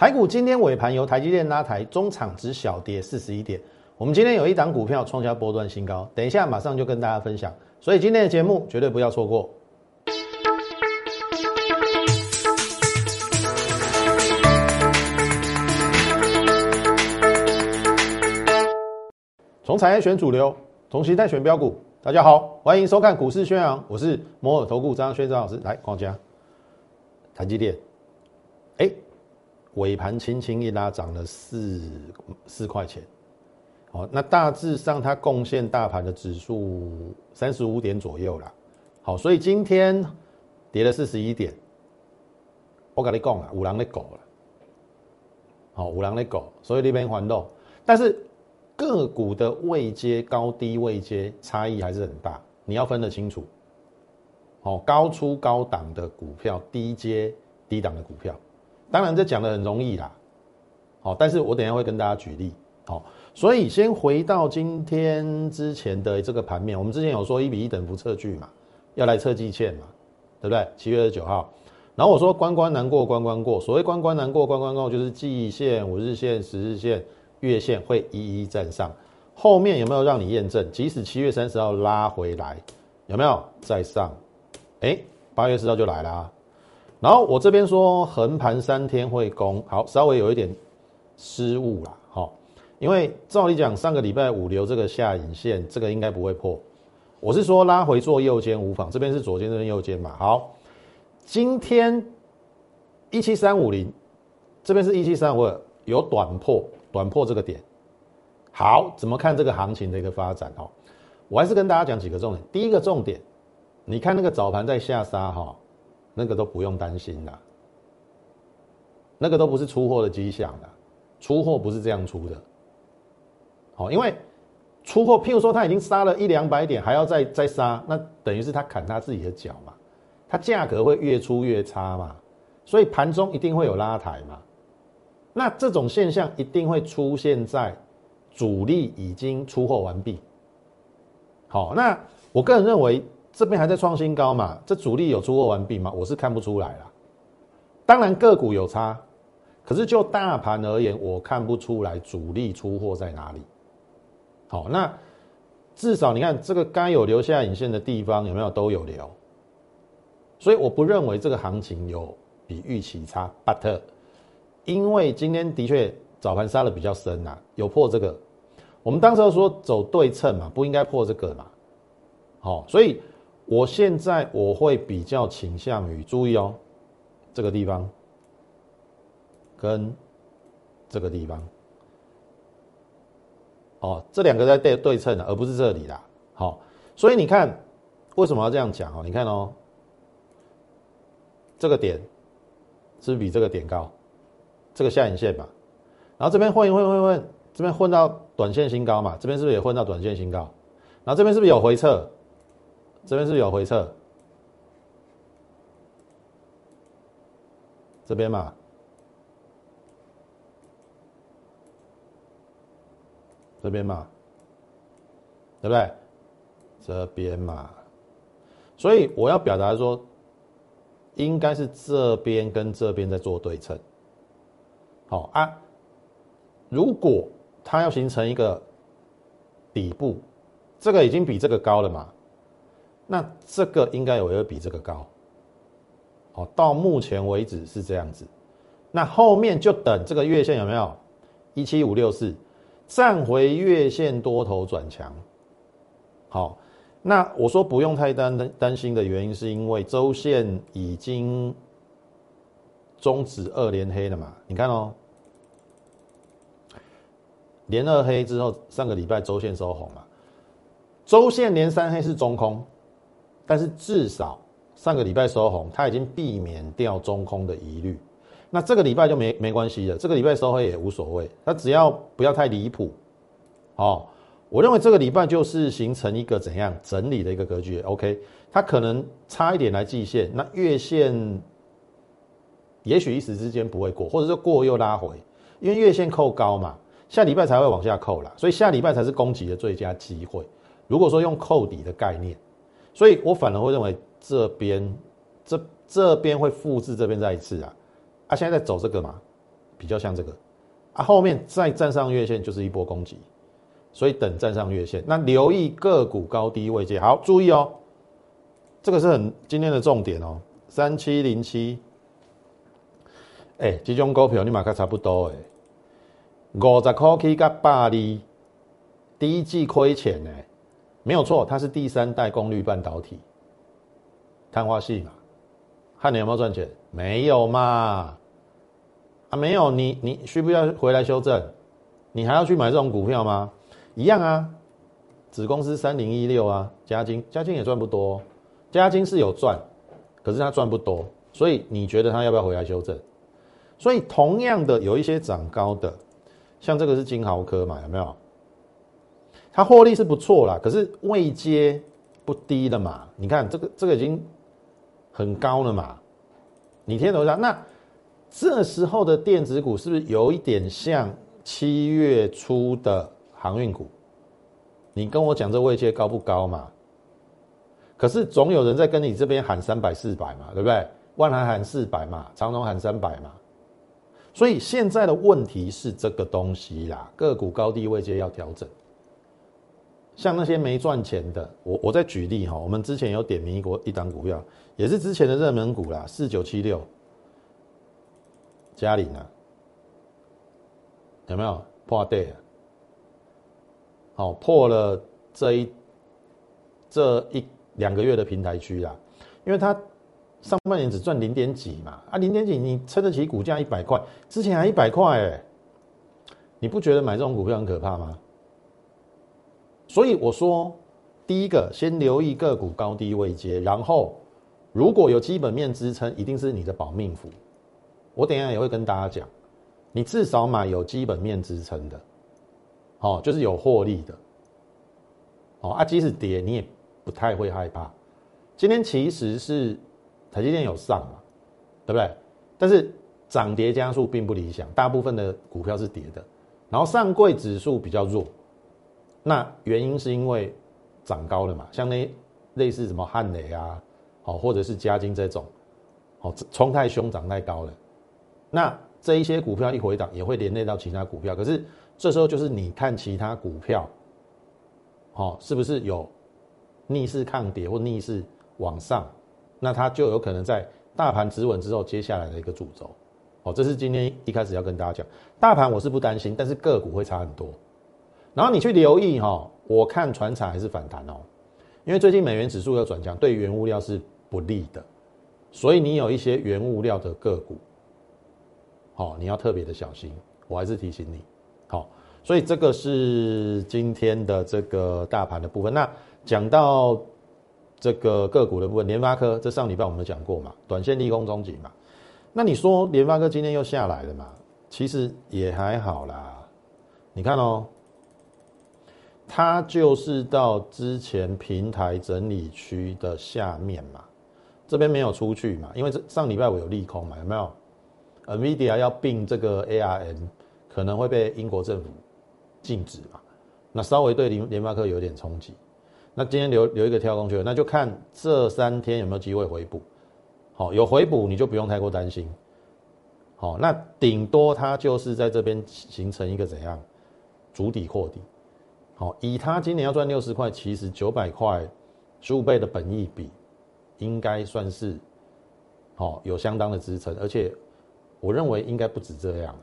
台股今天尾盘由台积电拉抬，中场只小跌四十一点。我们今天有一档股票创下波段新高，等一下马上就跟大家分享，所以今天的节目绝对不要错过。从产业选主流，从形态选标股。大家好，欢迎收看股市宣扬，我是摩尔投顾张轩张老师。来，光家，台积电，哎。尾盘轻轻一拉，涨了四四块钱，好，那大致上它贡献大盘的指数三十五点左右啦。好，所以今天跌了四十一点，我跟你讲啊，五郎的狗了，好，五郎的狗，所以那边还动，但是个股的位阶高低位阶差异还是很大，你要分得清楚，好，高出高档的股票，低阶低档的股票。当然，这讲的很容易啦，好，但是我等下会跟大家举例，好，所以先回到今天之前的这个盘面，我们之前有说一比一等幅测距嘛，要来测季线嘛，对不对？七月二十九号，然后我说关关难过关关过，所谓关关难过关关过，就是季线、五日线、十日线、月线会一一站上，后面有没有让你验证？即使七月三十号拉回来，有没有再上？哎，八月十号就来了。啊然后我这边说横盘三天会攻，好，稍微有一点失误啦，好，因为照理讲上个礼拜五留这个下影线，这个应该不会破。我是说拉回做右肩无妨，这边是左肩，这边右肩嘛。好，今天一七三五零，这边是一七三五二，有短破，短破这个点。好，怎么看这个行情的一个发展？哈，我还是跟大家讲几个重点。第一个重点，你看那个早盘在下杀，哈。那个都不用担心的，那个都不是出货的迹象的，出货不是这样出的。好，因为出货，譬如说他已经杀了一两百点，还要再再杀，那等于是他砍他自己的脚嘛，他价格会越出越差嘛，所以盘中一定会有拉抬嘛。那这种现象一定会出现在主力已经出货完毕。好，那我个人认为。这边还在创新高嘛？这主力有出货完毕吗？我是看不出来啦。当然个股有差，可是就大盘而言，我看不出来主力出货在哪里。好，那至少你看这个该有留下影线的地方有没有都有留，所以我不认为这个行情有比预期差。But 因为今天的确早盘杀的比较深呐，有破这个。我们当时说走对称嘛，不应该破这个嘛。好，所以。我现在我会比较倾向于注意哦，这个地方跟这个地方，哦，这两个在对对称的，而不是这里啦。好，所以你看为什么要这样讲哦？你看哦，这个点是不是比这个点高？这个下影线嘛，然后这边混一混混混，这边混到短线新高嘛，这边是不是也混到短线新高？然后这边是不是有回撤？这边是有回撤，这边嘛，这边嘛，对不对？这边嘛，所以我要表达说，应该是这边跟这边在做对称。好啊，如果它要形成一个底部，这个已经比这个高了嘛？那这个应该有一个比这个高，好，到目前为止是这样子。那后面就等这个月线有没有一七五六四站回月线多头转强。好，那我说不用太担担担心的原因，是因为周线已经终止二连黑了嘛？你看哦，连二黑之后，上个礼拜周线收红嘛，周线连三黑是中空。但是至少上个礼拜收红，它已经避免掉中空的疑虑。那这个礼拜就没没关系了，这个礼拜收黑也无所谓，它只要不要太离谱。哦，我认为这个礼拜就是形成一个怎样整理的一个格局。OK，它可能差一点来季线，那月线也许一时之间不会过，或者是过又拉回，因为月线扣高嘛，下礼拜才会往下扣啦，所以下礼拜才是攻击的最佳机会。如果说用扣底的概念。所以我反而会认为这边这这边会复制这边再一次啊，啊现在在走这个嘛，比较像这个。啊，后面再站上月线就是一波攻击，所以等站上月线，那留意个股高低位阶，好注意哦，这个是很今天的重点哦，三七零七，哎，这种股票你买个差不多哎，五十块起加百二，第一季亏钱呢，没有错，它是第三代功率半导体，碳化系嘛，看你有没有赚钱，没有嘛。啊，没有你，你需不需要回来修正？你还要去买这种股票吗？一样啊，子公司三零一六啊，嘉金，嘉金也赚不多，嘉金是有赚，可是它赚不多，所以你觉得它要不要回来修正？所以同样的，有一些涨高的，像这个是金豪科嘛，有没有？它获利是不错啦，可是位阶不低了嘛？你看这个，这个已经很高了嘛？你听懂上那？这时候的电子股是不是有一点像七月初的航运股？你跟我讲这位阶高不高嘛？可是总有人在跟你这边喊三百四百嘛，对不对？万海喊四百嘛，长隆喊三百嘛。所以现在的问题是这个东西啦，个股高低位阶要调整。像那些没赚钱的，我我再举例哈，我们之前有点名过一档股票，也是之前的热门股啦，四九七六。嘉玲啊，有没有破底？好，破了这一这一两个月的平台区啦，因为它上半年只赚零点几嘛，啊，零点几你撑得起股价一百块，之前还一百块哎，你不觉得买这种股票很可怕吗？所以我说，第一个先留意个股高低位阶，然后如果有基本面支撑，一定是你的保命符。我等下也会跟大家讲，你至少买有基本面支撑的，哦，就是有获利的，哦啊，即使跌你也不太会害怕。今天其实是台积电有上嘛，对不对？但是涨跌加速并不理想，大部分的股票是跌的，然后上柜指数比较弱，那原因是因为涨高了嘛，像那类似什么汉雷啊，哦，或者是嘉金这种，哦，冲太凶，涨太高了。那这一些股票一回档，也会连累到其他股票。可是这时候就是你看其他股票，哦，是不是有逆势抗跌或逆势往上？那它就有可能在大盘止稳之后，接下来的一个主轴。哦，这是今天一开始要跟大家讲，大盘我是不担心，但是个股会差很多。然后你去留意哈，我看船厂还是反弹哦，因为最近美元指数要转强，对原物料是不利的，所以你有一些原物料的个股。好，你要特别的小心，我还是提醒你。好，所以这个是今天的这个大盘的部分。那讲到这个个股的部分，联发科，这上礼拜我们讲过嘛，短线利空终结嘛。那你说联发科今天又下来了嘛？其实也还好啦。你看哦，它就是到之前平台整理区的下面嘛，这边没有出去嘛，因为这上礼拜我有利空嘛，有没有？NVIDIA 要并这个 ARM，可能会被英国政府禁止嘛？那稍微对联联发科有点冲击。那今天留留一个跳空缺口，那就看这三天有没有机会回补。好，有回补你就不用太过担心。好，那顶多它就是在这边形成一个怎样足底扩底。好，以他今年要赚六十块，其实九百块十五倍的本益比，应该算是好有相当的支撑，而且。我认为应该不止这样了，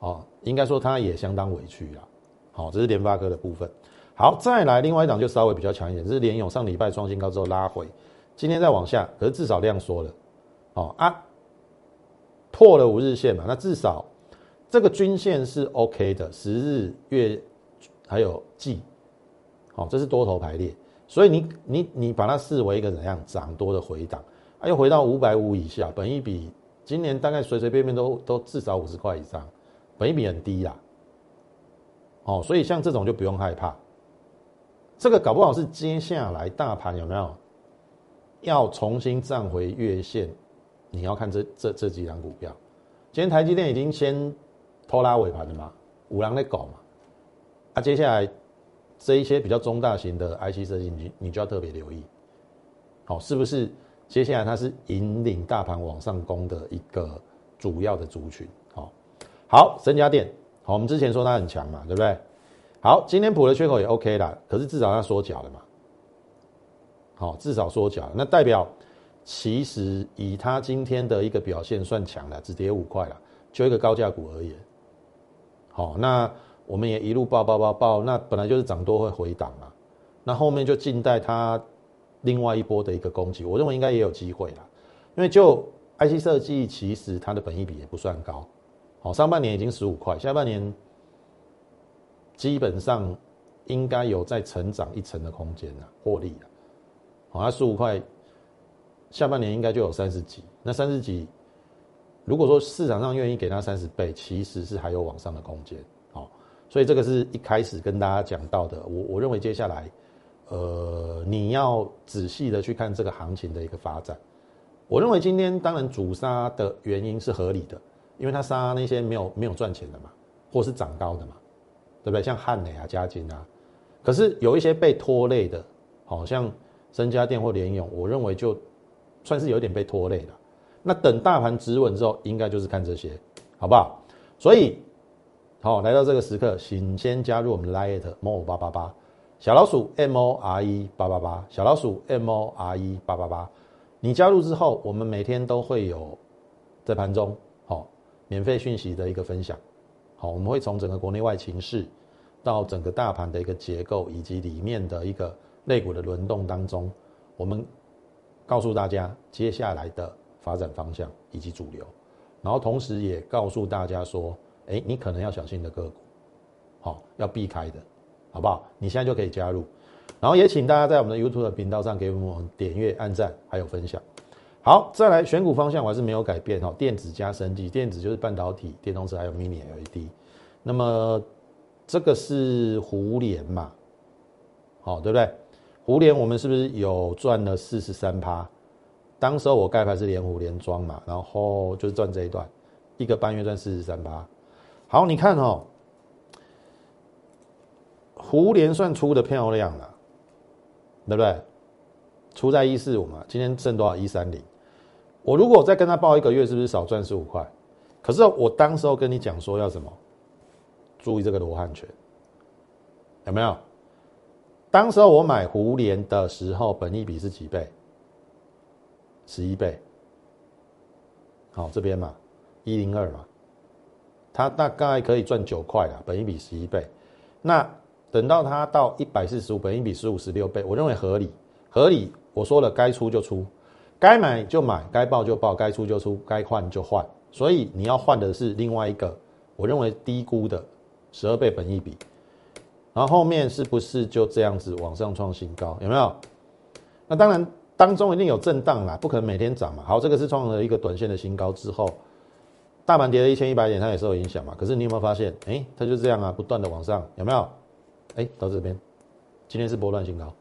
哦，应该说他也相当委屈了，好，这是联发科的部分。好，再来另外一档就稍微比较强一点，这是联勇上礼拜创新高之后拉回，今天再往下，可是至少量缩了，哦啊，破了五日线嘛，那至少这个均线是 OK 的，十日、月还有季，好，这是多头排列，所以你你你把它视为一个怎样涨多的回档，啊，又回到五百五以下，本一比。今年大概随随便便都都至少五十块以上，本一比很低啦。哦，所以像这种就不用害怕。这个搞不好是接下来大盘有没有要重新站回月线？你要看这这这几张股票。今天台积电已经先拖拉尾盘了嘛，五郎在搞嘛。啊，接下来这一些比较中大型的 IC 设计，你你就要特别留意。好，是不是？接下来它是引领大盘往上攻的一个主要的族群，好，好，深家电，好，我们之前说它很强嘛，对不对？好，今天补的缺口也 OK 啦，可是至少它缩脚了嘛。好，至少缩脚，那代表其实以它今天的一个表现算强了，只跌五块了，就一个高价股而言。好，那我们也一路报报报报，那本来就是涨多会回档嘛，那后面就静待它另外一波的一个攻击，我认为应该也有机会啦，因为就 IC 设计其实它的本益比也不算高，好，上半年已经十五块，下半年基本上应该有再成长一层的空间了，获利了。好，它十五块，下半年应该就有三十几。那三十几，如果说市场上愿意给它三十倍，其实是还有往上的空间。所以这个是一开始跟大家讲到的。我我认为接下来，呃，你要仔细的去看这个行情的一个发展。我认为今天当然主杀的原因是合理的，因为他杀那些没有没有赚钱的嘛，或是涨高的嘛，对不对？像汉磊啊、嘉金啊，可是有一些被拖累的，好像。深家电或联勇，我认为就算是有点被拖累了。那等大盘止稳之后，应该就是看这些，好不好？所以，好来到这个时刻，请先加入我们 Lite M O 八八八小老鼠 M O R E 八八八小老鼠 M O R E 八八八。你加入之后，我们每天都会有在盘中好免费讯息的一个分享。好，我们会从整个国内外情势到整个大盘的一个结构，以及里面的一个。类股的轮动当中，我们告诉大家接下来的发展方向以及主流，然后同时也告诉大家说，哎，你可能要小心的个股，好，要避开的，好不好？你现在就可以加入，然后也请大家在我们的 YouTube 频道上给我们点阅、按赞还有分享。好，再来选股方向我还是没有改变哈，电子加升级，电子就是半导体、电动车还有 Mini LED，那么这个是互联嘛，好，对不对？胡联我们是不是有赚了四十三趴？当时候我盖牌是连胡连庄嘛，然后就是赚这一段，一个半月赚四十三趴。好，你看哦，胡联算出的漂亮了，对不对？出在一四五嘛，今天挣多少？一三零。我如果再跟他报一个月，是不是少赚十五块？可是我当时候跟你讲说要什么？注意这个罗汉拳，有没有？当时候我买胡联的时候，本益比是几倍？十一倍。好，这边嘛，一零二嘛，它大概可以赚九块啊，本益比十一倍。那等到它到一百四十五，本益比十五十六倍，我认为合理，合理。我说了，该出就出，该买就买，该报就报，该出就出，该换就换。所以你要换的是另外一个，我认为低估的十二倍本益比。然后后面是不是就这样子往上创新高？有没有？那当然当中一定有震荡啦，不可能每天涨嘛。好，这个是创了一个短线的新高之后，大盘跌了一千一百点，它也受影响嘛。可是你有没有发现？哎，它就这样啊，不断的往上，有没有？哎，到这边，今天是波段新高，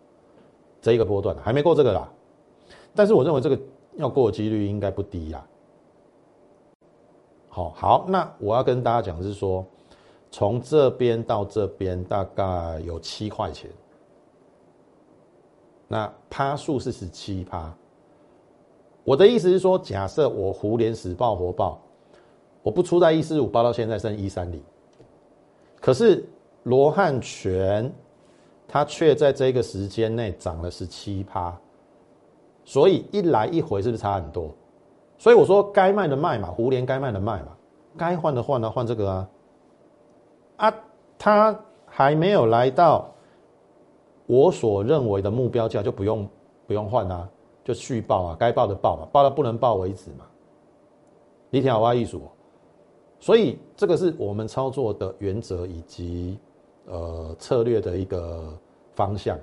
这一个波段还没过这个啦。但是我认为这个要过的几率应该不低呀。好好，那我要跟大家讲是说。从这边到这边大概有七块钱，那趴数是十七趴。我的意思是说，假设我胡连死报活报，我不出在一四五八到现在剩一三零，可是罗汉拳它却在这个时间内涨了十七趴，所以一来一回是不是差很多？所以我说该卖的卖嘛，胡连该卖的卖嘛，该换的换啊，换这个啊。啊，它还没有来到我所认为的目标价，就不用不用换啊，就续报啊，该报的报嘛，报到不能报为止嘛。你听好话艺术，所以这个是我们操作的原则以及呃策略的一个方向。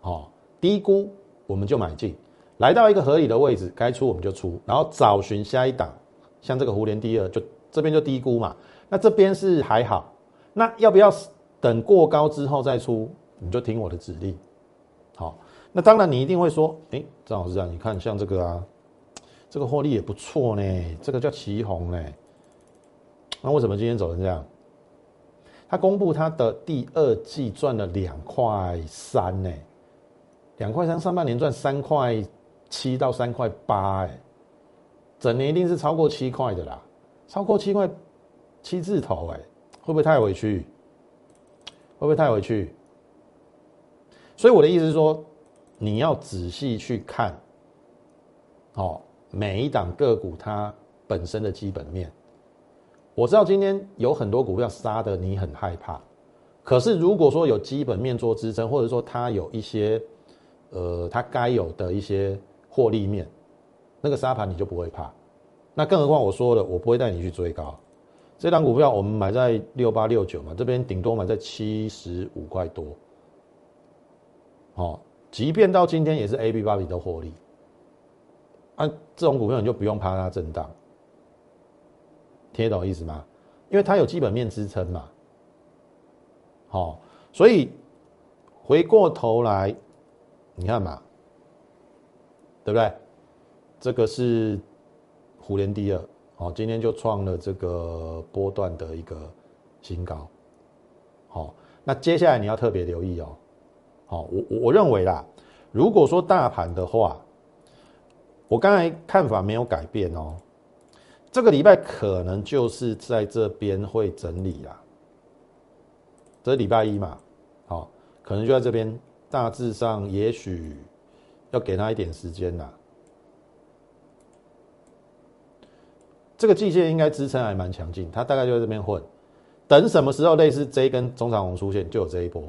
好，低估我们就买进，来到一个合理的位置，该出我们就出，然后找寻下一档，像这个胡联第二，就这边就低估嘛。那这边是还好，那要不要等过高之后再出？你就听我的指令。好，那当然你一定会说，哎，张老师啊，你看像这个啊，这个获利也不错呢，这个叫旗红呢。那为什么今天走成这样？他公布他的第二季赚了两块三呢，两块三，上半年赚三块七到三块八，哎，整年一定是超过七块的啦。超过七块七字头，哎，会不会太委屈？会不会太委屈？所以我的意思是说，你要仔细去看，哦，每一档个股它本身的基本面。我知道今天有很多股票杀的你很害怕，可是如果说有基本面做支撑，或者说它有一些，呃，它该有的一些获利面，那个沙盘你就不会怕。那更何况我说了，我不会带你去追高。这档股票我们买在六八六九嘛，这边顶多买在七十五块多。哦，即便到今天也是 A、B、八比的获利。按这种股票你就不用怕它震荡。听懂意思吗？因为它有基本面支撑嘛。好，所以回过头来，你看嘛，对不对？这个是虎联第二，好，今天就创了这个波段的一个新高。好，那接下来你要特别留意哦。好，我我我认为啦，如果说大盘的话，我刚才看法没有改变哦。这个礼拜可能就是在这边会整理啦，这礼拜一嘛，好，可能就在这边，大致上也许要给他一点时间啦。这个季线应该支撑还蛮强劲，它大概就在这边混，等什么时候类似这一根中长红出现，就有这一波，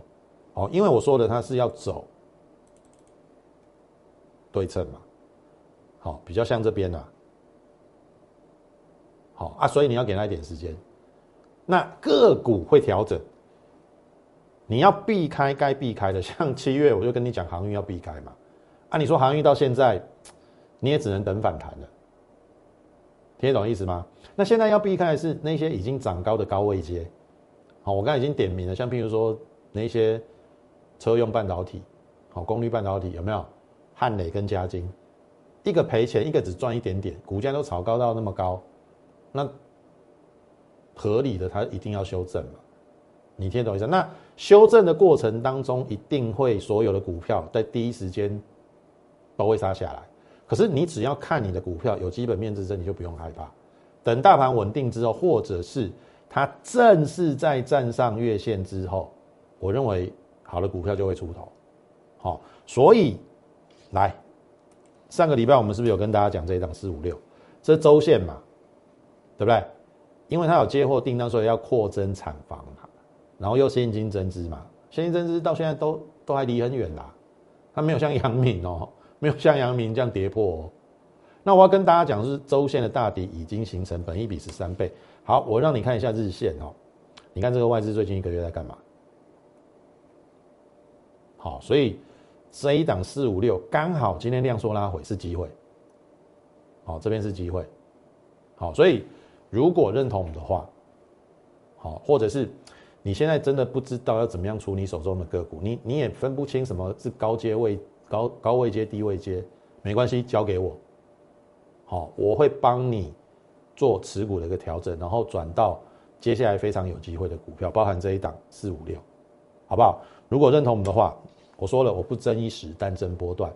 哦，因为我说的它是要走对称嘛，好，比较像这边呐。好啊，所以你要给他一点时间。那个股会调整，你要避开该避开的。像七月我就跟你讲航运要避开嘛。啊，你说航运到现在你也只能等反弹了，听得懂意思吗？那现在要避开的是那些已经涨高的高位阶。好，我刚才已经点名了，像譬如说那些车用半导体，好，功率半导体有没有？汉磊跟嘉金，一个赔钱，一个只赚一点点，股价都炒高到那么高。那合理的，它一定要修正嘛？你听懂意思？那修正的过程当中，一定会所有的股票在第一时间都会杀下来。可是你只要看你的股票有基本面支撑，你就不用害怕。等大盘稳定之后，或者是它正式在站上月线之后，我认为好的股票就会出头。好，所以来上个礼拜我们是不是有跟大家讲这一档四五六？这周线嘛？对不对？因为它有接货订单，所以要扩增产房嘛，然后又现金增资嘛，现金增资到现在都都还离很远啦，它没有像阳明哦，没有像阳明这样跌破。哦。那我要跟大家讲，是周线的大底已经形成，本一比十三倍。好，我让你看一下日线哦，你看这个外资最近一个月在干嘛？好，所以这一档四五六刚好今天量缩拉回是机会，好，这边是机会，好，所以。如果认同我们的话，好，或者是你现在真的不知道要怎么样处理手中的个股，你你也分不清什么是高阶位、高高位阶、低位阶，没关系，交给我，好，我会帮你做持股的一个调整，然后转到接下来非常有机会的股票，包含这一档四五六，好不好？如果认同我们的话，我说了，我不争一时，但争波段，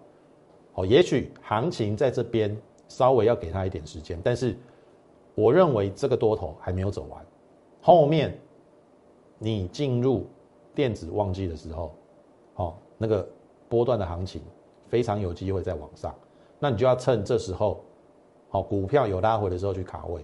好，也许行情在这边稍微要给他一点时间，但是。我认为这个多头还没有走完，后面你进入电子旺季的时候，哦，那个波段的行情非常有机会在往上，那你就要趁这时候，好股票有拉回的时候去卡位，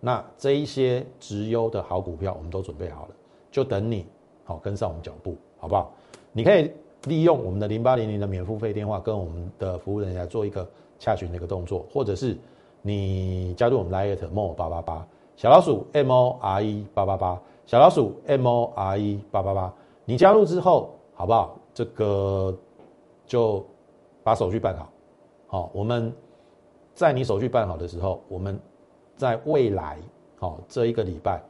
那这一些直优的好股票我们都准备好了，就等你好跟上我们脚步，好不好？你可以利用我们的零八零零的免付费电话跟我们的服务人员做一个洽询的一个动作，或者是。你加入我们 Lite More 八八八小老鼠 M O R E 八八八小老鼠 M O R E 八八八，你加入之后好不好？这个就把手续办好。好，我们在你手续办好的时候，我们在未来好这一个礼拜，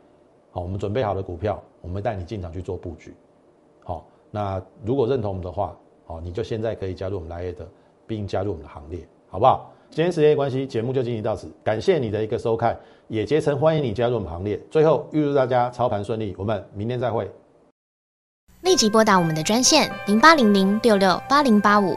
好，我们准备好的股票，我们带你进场去做布局。好，那如果认同我们的话，哦，你就现在可以加入我们莱业德并加入我们的行列，好不好？今天时间关系，节目就进行到此。感谢你的一个收看，也竭诚欢迎你加入我们行列。最后预祝大家操盘顺利，我们明天再会。立即拨打我们的专线零八零零六六八零八五。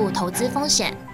负投资风险。